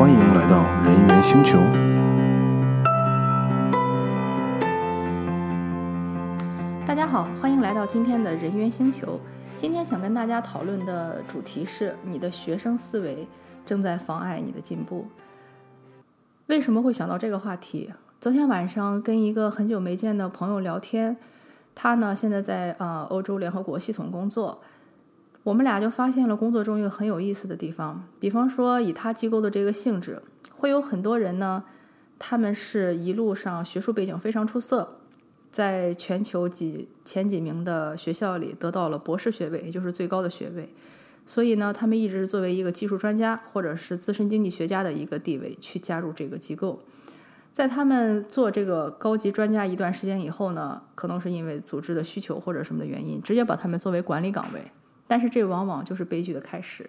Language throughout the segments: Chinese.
欢迎来到人猿星球。大家好，欢迎来到今天的人猿星球。今天想跟大家讨论的主题是：你的学生思维正在妨碍你的进步。为什么会想到这个话题？昨天晚上跟一个很久没见的朋友聊天，他呢现在在啊欧洲联合国系统工作。我们俩就发现了工作中一个很有意思的地方，比方说以他机构的这个性质，会有很多人呢，他们是一路上学术背景非常出色，在全球几前几名的学校里得到了博士学位，也就是最高的学位。所以呢，他们一直作为一个技术专家或者是资深经济学家的一个地位去加入这个机构。在他们做这个高级专家一段时间以后呢，可能是因为组织的需求或者什么的原因，直接把他们作为管理岗位。但是这往往就是悲剧的开始。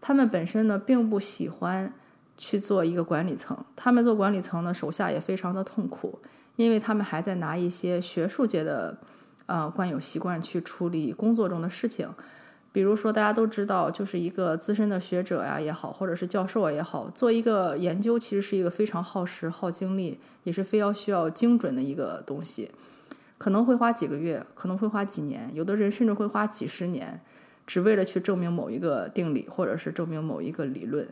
他们本身呢，并不喜欢去做一个管理层。他们做管理层呢，手下也非常的痛苦，因为他们还在拿一些学术界的呃惯有习惯去处理工作中的事情。比如说，大家都知道，就是一个资深的学者呀也好，或者是教授也好，做一个研究，其实是一个非常耗时、耗精力，也是非要需要精准的一个东西。可能会花几个月，可能会花几年，有的人甚至会花几十年。只为了去证明某一个定理，或者是证明某一个理论，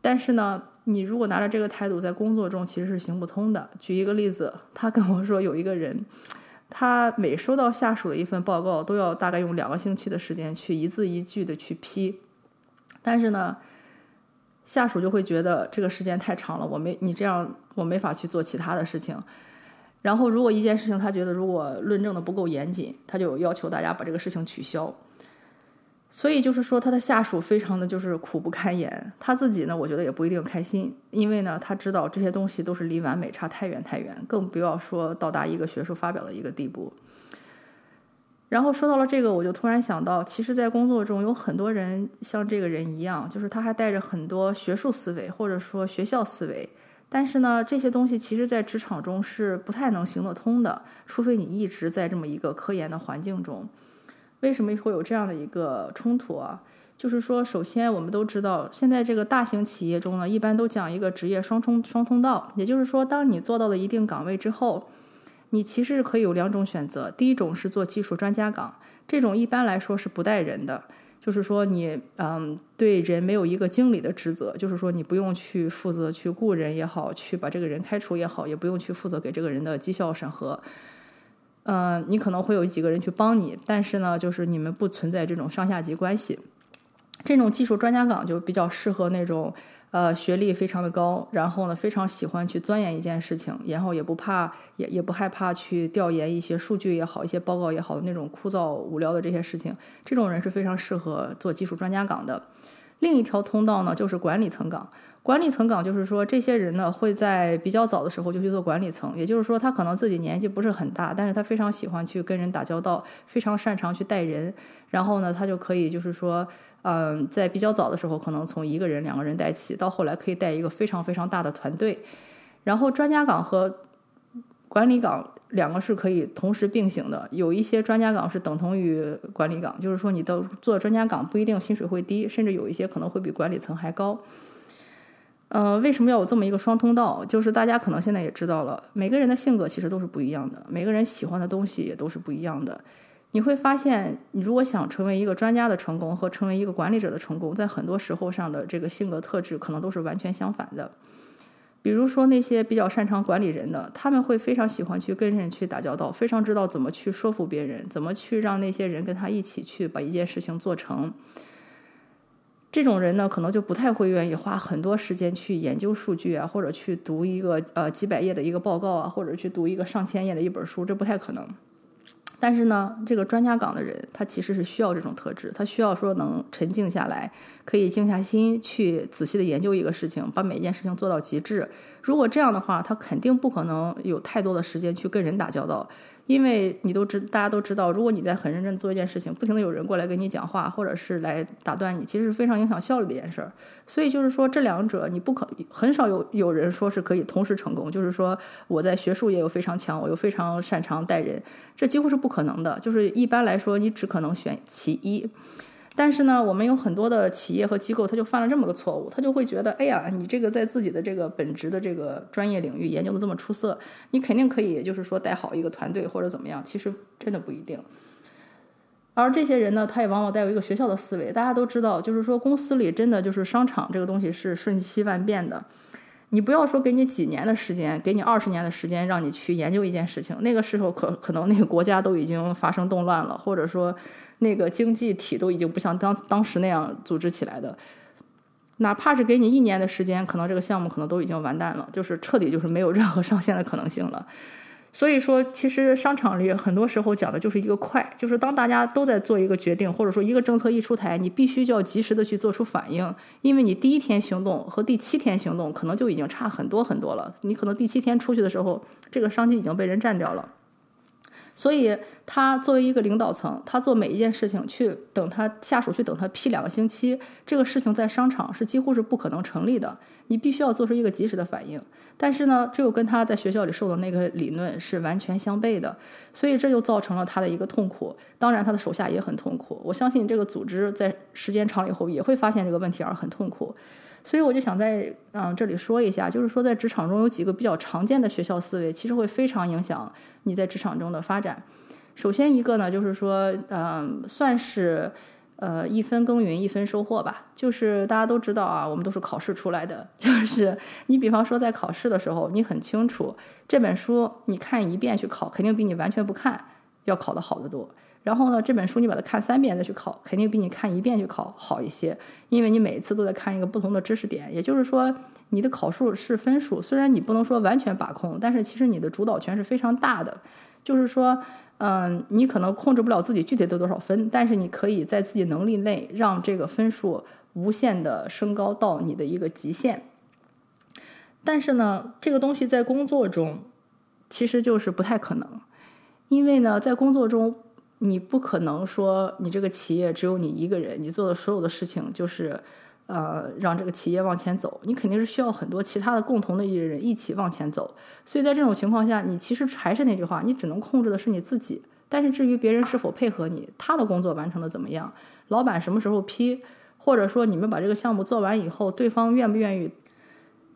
但是呢，你如果拿着这个态度在工作中，其实是行不通的。举一个例子，他跟我说，有一个人，他每收到下属的一份报告，都要大概用两个星期的时间去一字一句的去批，但是呢，下属就会觉得这个时间太长了，我没你这样，我没法去做其他的事情。然后，如果一件事情他觉得如果论证的不够严谨，他就要求大家把这个事情取消。所以就是说，他的下属非常的就是苦不堪言，他自己呢，我觉得也不一定开心，因为呢，他知道这些东西都是离完美差太远太远，更不要说到达一个学术发表的一个地步。然后说到了这个，我就突然想到，其实，在工作中有很多人像这个人一样，就是他还带着很多学术思维或者说学校思维，但是呢，这些东西其实在职场中是不太能行得通的，除非你一直在这么一个科研的环境中。为什么会有这样的一个冲突啊？就是说，首先我们都知道，现在这个大型企业中呢，一般都讲一个职业双冲双通道，也就是说，当你做到了一定岗位之后，你其实可以有两种选择。第一种是做技术专家岗，这种一般来说是不带人的，就是说你嗯对人没有一个经理的职责，就是说你不用去负责去雇人也好，去把这个人开除也好，也不用去负责给这个人的绩效审核。嗯，你可能会有几个人去帮你，但是呢，就是你们不存在这种上下级关系。这种技术专家岗就比较适合那种呃学历非常的高，然后呢非常喜欢去钻研一件事情，然后也不怕也也不害怕去调研一些数据也好，一些报告也好的那种枯燥无聊的这些事情。这种人是非常适合做技术专家岗的。另一条通道呢，就是管理层岗。管理层岗就是说，这些人呢会在比较早的时候就去做管理层，也就是说，他可能自己年纪不是很大，但是他非常喜欢去跟人打交道，非常擅长去带人，然后呢，他就可以就是说，嗯，在比较早的时候，可能从一个人、两个人带起，到后来可以带一个非常非常大的团队。然后，专家岗和管理岗两个是可以同时并行的，有一些专家岗是等同于管理岗，就是说，你都做专家岗不一定薪水会低，甚至有一些可能会比管理层还高。呃，为什么要有这么一个双通道？就是大家可能现在也知道了，每个人的性格其实都是不一样的，每个人喜欢的东西也都是不一样的。你会发现，你如果想成为一个专家的成功和成为一个管理者的成功，在很多时候上的这个性格特质可能都是完全相反的。比如说那些比较擅长管理人的，他们会非常喜欢去跟人去打交道，非常知道怎么去说服别人，怎么去让那些人跟他一起去把一件事情做成。这种人呢，可能就不太会愿意花很多时间去研究数据啊，或者去读一个呃几百页的一个报告啊，或者去读一个上千页的一本书，这不太可能。但是呢，这个专家岗的人，他其实是需要这种特质，他需要说能沉静下来，可以静下心去仔细的研究一个事情，把每一件事情做到极致。如果这样的话，他肯定不可能有太多的时间去跟人打交道。因为你都知，大家都知道，如果你在很认真做一件事情，不停的有人过来跟你讲话，或者是来打断你，其实是非常影响效率的一件事儿。所以就是说，这两者你不可很少有有人说是可以同时成功。就是说，我在学术也有非常强，我又非常擅长带人，这几乎是不可能的。就是一般来说，你只可能选其一。但是呢，我们有很多的企业和机构，他就犯了这么个错误，他就会觉得，哎呀，你这个在自己的这个本职的这个专业领域研究的这么出色，你肯定可以，就是说带好一个团队或者怎么样。其实真的不一定。而这些人呢，他也往往带有一个学校的思维。大家都知道，就是说公司里真的就是商场这个东西是瞬息万变的。你不要说给你几年的时间，给你二十年的时间让你去研究一件事情，那个时候可可能那个国家都已经发生动乱了，或者说那个经济体都已经不像当当时那样组织起来的。哪怕是给你一年的时间，可能这个项目可能都已经完蛋了，就是彻底就是没有任何上线的可能性了。所以说，其实商场里很多时候讲的就是一个快，就是当大家都在做一个决定，或者说一个政策一出台，你必须就要及时的去做出反应，因为你第一天行动和第七天行动可能就已经差很多很多了。你可能第七天出去的时候，这个商机已经被人占掉了。所以，他作为一个领导层，他做每一件事情去等他下属去等他批两个星期，这个事情在商场是几乎是不可能成立的。你必须要做出一个及时的反应。但是呢，这又跟他在学校里受的那个理论是完全相悖的，所以这就造成了他的一个痛苦。当然，他的手下也很痛苦。我相信这个组织在时间长了以后也会发现这个问题而很痛苦。所以我就想在嗯这里说一下，就是说在职场中有几个比较常见的学校思维，其实会非常影响你在职场中的发展。首先一个呢，就是说嗯算是呃一分耕耘一分收获吧。就是大家都知道啊，我们都是考试出来的。就是你比方说在考试的时候，你很清楚这本书你看一遍去考，肯定比你完全不看要考得好得多。然后呢，这本书你把它看三遍再去考，肯定比你看一遍去考好一些，因为你每次都在看一个不同的知识点。也就是说，你的考数是分数，虽然你不能说完全把控，但是其实你的主导权是非常大的。就是说，嗯，你可能控制不了自己具体得多少分，但是你可以在自己能力内让这个分数无限的升高到你的一个极限。但是呢，这个东西在工作中其实就是不太可能，因为呢，在工作中。你不可能说你这个企业只有你一个人，你做的所有的事情就是，呃，让这个企业往前走。你肯定是需要很多其他的共同的一人一起往前走。所以在这种情况下，你其实还是那句话，你只能控制的是你自己。但是至于别人是否配合你，他的工作完成的怎么样，老板什么时候批，或者说你们把这个项目做完以后，对方愿不愿意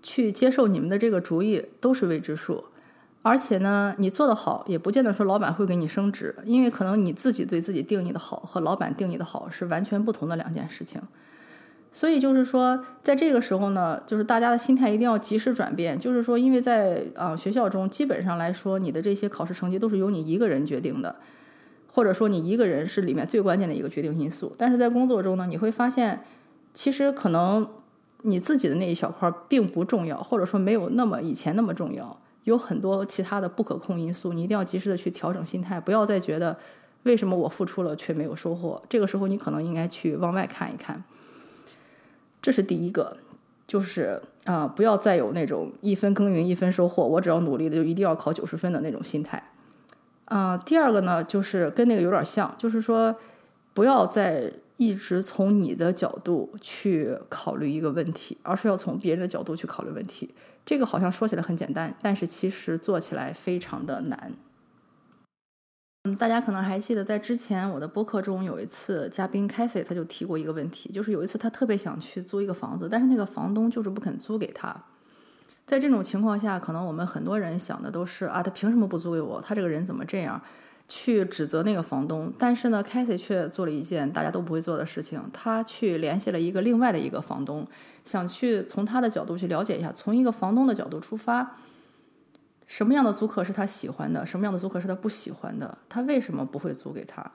去接受你们的这个主意，都是未知数。而且呢，你做得好，也不见得说老板会给你升职，因为可能你自己对自己定义的好和老板定义的好是完全不同的两件事情。所以就是说，在这个时候呢，就是大家的心态一定要及时转变。就是说，因为在啊学校中，基本上来说，你的这些考试成绩都是由你一个人决定的，或者说你一个人是里面最关键的一个决定因素。但是在工作中呢，你会发现，其实可能你自己的那一小块并不重要，或者说没有那么以前那么重要。有很多其他的不可控因素，你一定要及时的去调整心态，不要再觉得为什么我付出了却没有收获。这个时候，你可能应该去往外看一看。这是第一个，就是啊，不要再有那种一分耕耘一分收获，我只要努力了就一定要考九十分的那种心态。啊，第二个呢，就是跟那个有点像，就是说不要再一直从你的角度去考虑一个问题，而是要从别人的角度去考虑问题。这个好像说起来很简单，但是其实做起来非常的难。嗯，大家可能还记得，在之前我的播客中有一次，嘉宾 c a t h y 他就提过一个问题，就是有一次他特别想去租一个房子，但是那个房东就是不肯租给他。在这种情况下，可能我们很多人想的都是啊，他凭什么不租给我？他这个人怎么这样？去指责那个房东，但是呢凯西却做了一件大家都不会做的事情，他去联系了一个另外的一个房东，想去从他的角度去了解一下，从一个房东的角度出发，什么样的租客是他喜欢的，什么样的租客是他不喜欢的，他为什么不会租给他？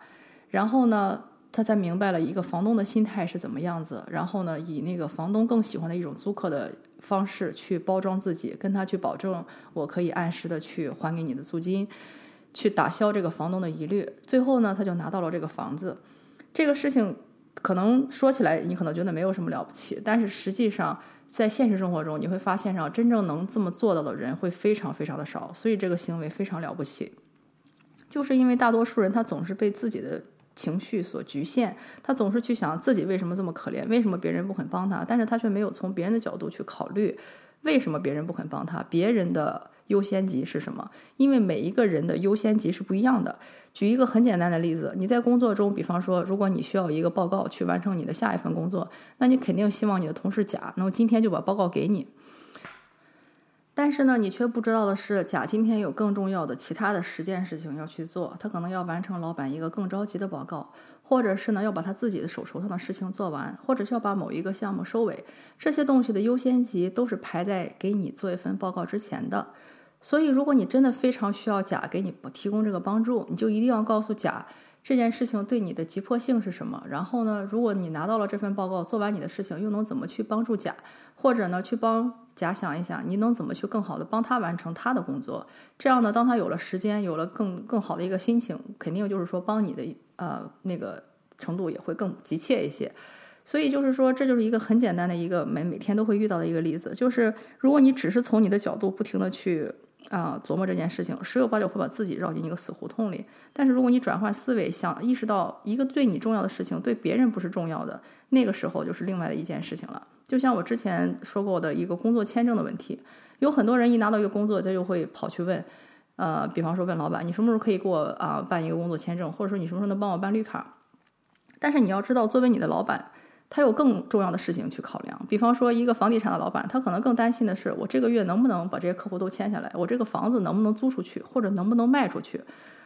然后呢，他才明白了一个房东的心态是怎么样子，然后呢，以那个房东更喜欢的一种租客的方式去包装自己，跟他去保证我可以按时的去还给你的租金。去打消这个房东的疑虑，最后呢，他就拿到了这个房子。这个事情可能说起来，你可能觉得没有什么了不起，但是实际上在现实生活中，你会发现上真正能这么做到的人会非常非常的少。所以这个行为非常了不起，就是因为大多数人他总是被自己的情绪所局限，他总是去想自己为什么这么可怜，为什么别人不肯帮他，但是他却没有从别人的角度去考虑为什么别人不肯帮他，别人的。优先级是什么？因为每一个人的优先级是不一样的。举一个很简单的例子，你在工作中，比方说，如果你需要一个报告去完成你的下一份工作，那你肯定希望你的同事甲能今天就把报告给你。但是呢，你却不知道的是，甲今天有更重要的其他的十件事情要去做，他可能要完成老板一个更着急的报告，或者是呢要把他自己的手头上的事情做完，或者是要把某一个项目收尾，这些东西的优先级都是排在给你做一份报告之前的。所以，如果你真的非常需要甲给你提供这个帮助，你就一定要告诉甲这件事情对你的急迫性是什么。然后呢，如果你拿到了这份报告，做完你的事情，又能怎么去帮助甲，或者呢，去帮甲想一想，你能怎么去更好的帮他完成他的工作。这样呢，当他有了时间，有了更更好的一个心情，肯定就是说帮你的呃那个程度也会更急切一些。所以就是说，这就是一个很简单的一个每每天都会遇到的一个例子，就是如果你只是从你的角度不停的去。啊，琢磨这件事情，十有八九会把自己绕进一个死胡同里。但是如果你转换思维，想意识到一个对你重要的事情，对别人不是重要的，那个时候就是另外的一件事情了。就像我之前说过的一个工作签证的问题，有很多人一拿到一个工作，他就会跑去问，呃，比方说问老板，你什么时候可以给我啊办一个工作签证，或者说你什么时候能帮我办绿卡？但是你要知道，作为你的老板。他有更重要的事情去考量，比方说一个房地产的老板，他可能更担心的是，我这个月能不能把这些客户都签下来，我这个房子能不能租出去，或者能不能卖出去。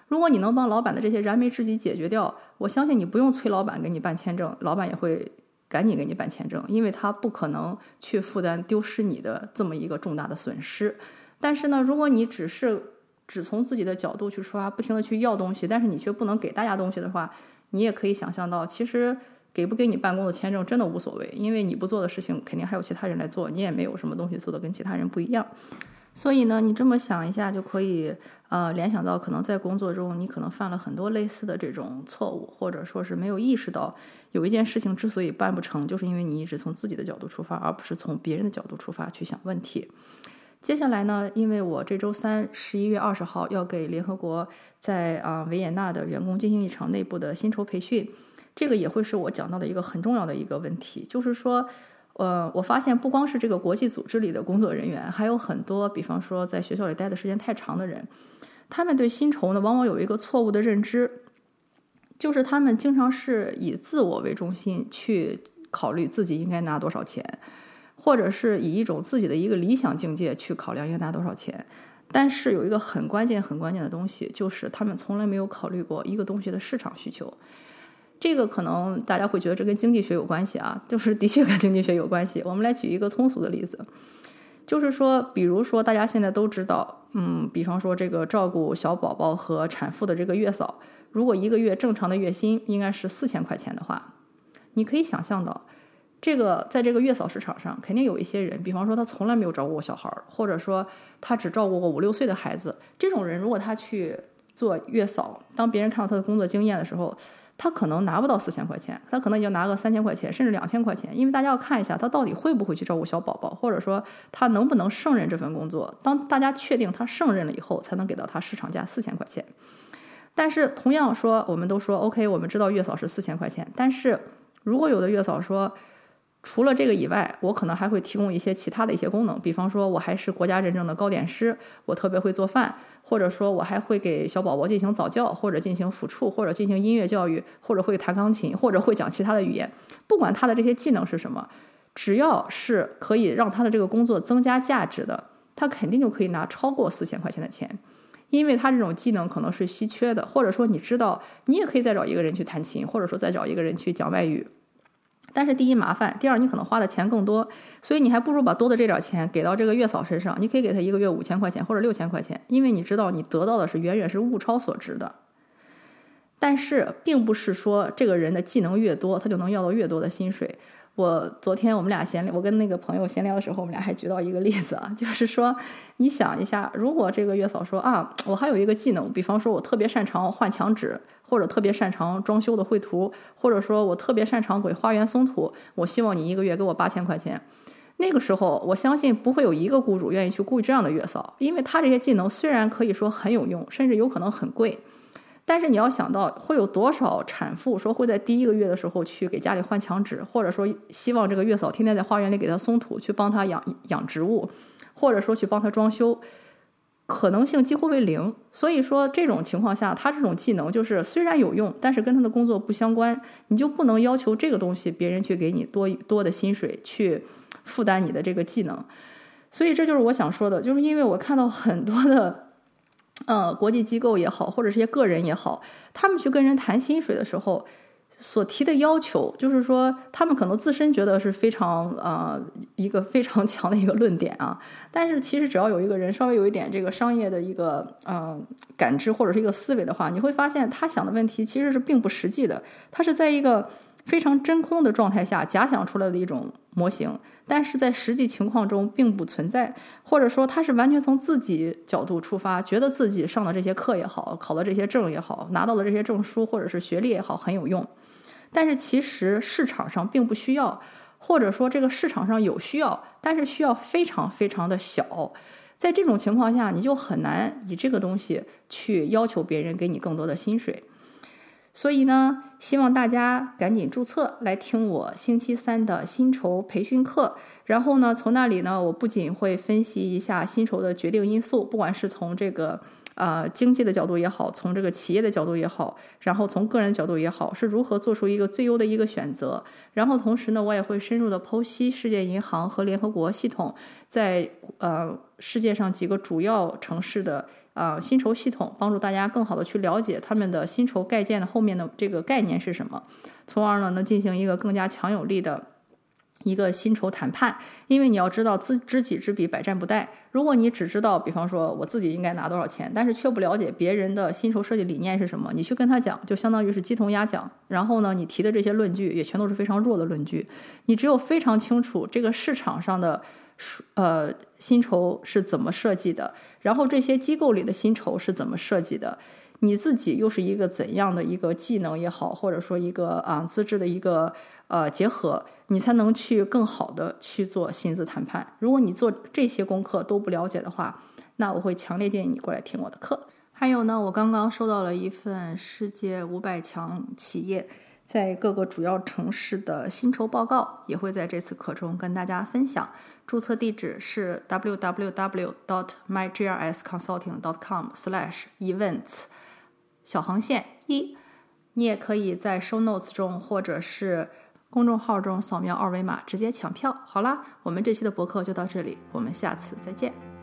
如果你能帮老板的这些燃眉之急解决掉，我相信你不用催老板给你办签证，老板也会赶紧给你办签证，因为他不可能去负担丢失你的这么一个重大的损失。但是呢，如果你只是只从自己的角度去出发，不停的去要东西，但是你却不能给大家东西的话，你也可以想象到，其实。给不给你办公的签证真的无所谓，因为你不做的事情肯定还有其他人来做，你也没有什么东西做的跟其他人不一样。所以呢，你这么想一下就可以，呃，联想到可能在工作中你可能犯了很多类似的这种错误，或者说是没有意识到有一件事情之所以办不成，就是因为你一直从自己的角度出发，而不是从别人的角度出发去想问题。接下来呢，因为我这周三十一月二十号要给联合国在啊维也纳的员工进行一场内部的薪酬培训。这个也会是我讲到的一个很重要的一个问题，就是说，呃，我发现不光是这个国际组织里的工作人员，还有很多，比方说在学校里待的时间太长的人，他们对薪酬呢，往往有一个错误的认知，就是他们经常是以自我为中心去考虑自己应该拿多少钱，或者是以一种自己的一个理想境界去考量应该拿多少钱，但是有一个很关键、很关键的东西，就是他们从来没有考虑过一个东西的市场需求。这个可能大家会觉得这跟经济学有关系啊，就是的确跟经济学有关系。我们来举一个通俗的例子，就是说，比如说大家现在都知道，嗯，比方说这个照顾小宝宝和产妇的这个月嫂，如果一个月正常的月薪应该是四千块钱的话，你可以想象到，这个在这个月嫂市场上，肯定有一些人，比方说他从来没有照顾过小孩儿，或者说他只照顾过五六岁的孩子，这种人如果他去做月嫂，当别人看到他的工作经验的时候，他可能拿不到四千块钱，他可能也就拿个三千块钱，甚至两千块钱，因为大家要看一下他到底会不会去照顾小宝宝，或者说他能不能胜任这份工作。当大家确定他胜任了以后，才能给到他市场价四千块钱。但是同样说，我们都说 OK，我们知道月嫂是四千块钱，但是如果有的月嫂说。除了这个以外，我可能还会提供一些其他的一些功能，比方说，我还是国家认证的糕点师，我特别会做饭，或者说，我还会给小宝宝进行早教，或者进行抚触，或者进行音乐教育，或者会弹钢琴，或者会讲其他的语言。不管他的这些技能是什么，只要是可以让他的这个工作增加价值的，他肯定就可以拿超过四千块钱的钱，因为他这种技能可能是稀缺的，或者说你知道，你也可以再找一个人去弹琴，或者说再找一个人去讲外语。但是第一麻烦，第二你可能花的钱更多，所以你还不如把多的这点钱给到这个月嫂身上。你可以给他一个月五千块钱或者六千块钱，因为你知道你得到的是远远是物超所值的。但是并不是说这个人的技能越多，他就能要到越多的薪水。我昨天我们俩闲聊，我跟那个朋友闲聊的时候，我们俩还举到一个例子啊，就是说，你想一下，如果这个月嫂说啊，我还有一个技能，比方说我特别擅长换墙纸，或者特别擅长装修的绘图，或者说我特别擅长给花园松土，我希望你一个月给我八千块钱。那个时候，我相信不会有一个雇主愿意去雇这样的月嫂，因为他这些技能虽然可以说很有用，甚至有可能很贵。但是你要想到，会有多少产妇说会在第一个月的时候去给家里换墙纸，或者说希望这个月嫂天天在花园里给她松土，去帮她养养植物，或者说去帮她装修。可能性几乎为零。所以说这种情况下，她这种技能就是虽然有用，但是跟她的工作不相关，你就不能要求这个东西别人去给你多多的薪水去负担你的这个技能。所以这就是我想说的，就是因为我看到很多的，呃，国际机构也好，或者是些个人也好，他们去跟人谈薪水的时候。所提的要求，就是说他们可能自身觉得是非常呃一个非常 强的一个论点啊，但是其实只要有一个人稍微有一点这个商业的一个呃感知或者是一个思维的话，你会发现他想的问题其实是并不实际的，他是在一个非常真空的状态下假想出来的一种模型，但是在实际情况中并不存在，或者说他是完全从自己角度出发，觉得自己上的这些课也好，考的这些证也好，拿到的这些证书或者是学历也好很有用。但是其实市场上并不需要，或者说这个市场上有需要，但是需要非常非常的小。在这种情况下，你就很难以这个东西去要求别人给你更多的薪水。所以呢，希望大家赶紧注册来听我星期三的薪酬培训课。然后呢，从那里呢，我不仅会分析一下薪酬的决定因素，不管是从这个。呃，经济的角度也好，从这个企业的角度也好，然后从个人角度也好，是如何做出一个最优的一个选择。然后同时呢，我也会深入的剖析世界银行和联合国系统在呃世界上几个主要城市的呃薪酬系统，帮助大家更好的去了解他们的薪酬概念的后面的这个概念是什么，从而呢能进行一个更加强有力的。一个薪酬谈判，因为你要知道，知知己知彼，百战不殆。如果你只知道，比方说我自己应该拿多少钱，但是却不了解别人的薪酬设计理念是什么，你去跟他讲，就相当于是鸡同鸭讲。然后呢，你提的这些论据也全都是非常弱的论据。你只有非常清楚这个市场上的呃薪酬是怎么设计的，然后这些机构里的薪酬是怎么设计的。你自己又是一个怎样的一个技能也好，或者说一个啊资质的一个呃结合，你才能去更好的去做薪资谈判。如果你做这些功课都不了解的话，那我会强烈建议你过来听我的课。还有呢，我刚刚收到了一份世界五百强企业在各个主要城市的薪酬报告，也会在这次课中跟大家分享。注册地址是 www.dot.mygrsconsulting.dot.com/slash/events。小横线一，你也可以在 show notes 中或者是公众号中扫描二维码直接抢票。好啦，我们这期的博客就到这里，我们下次再见。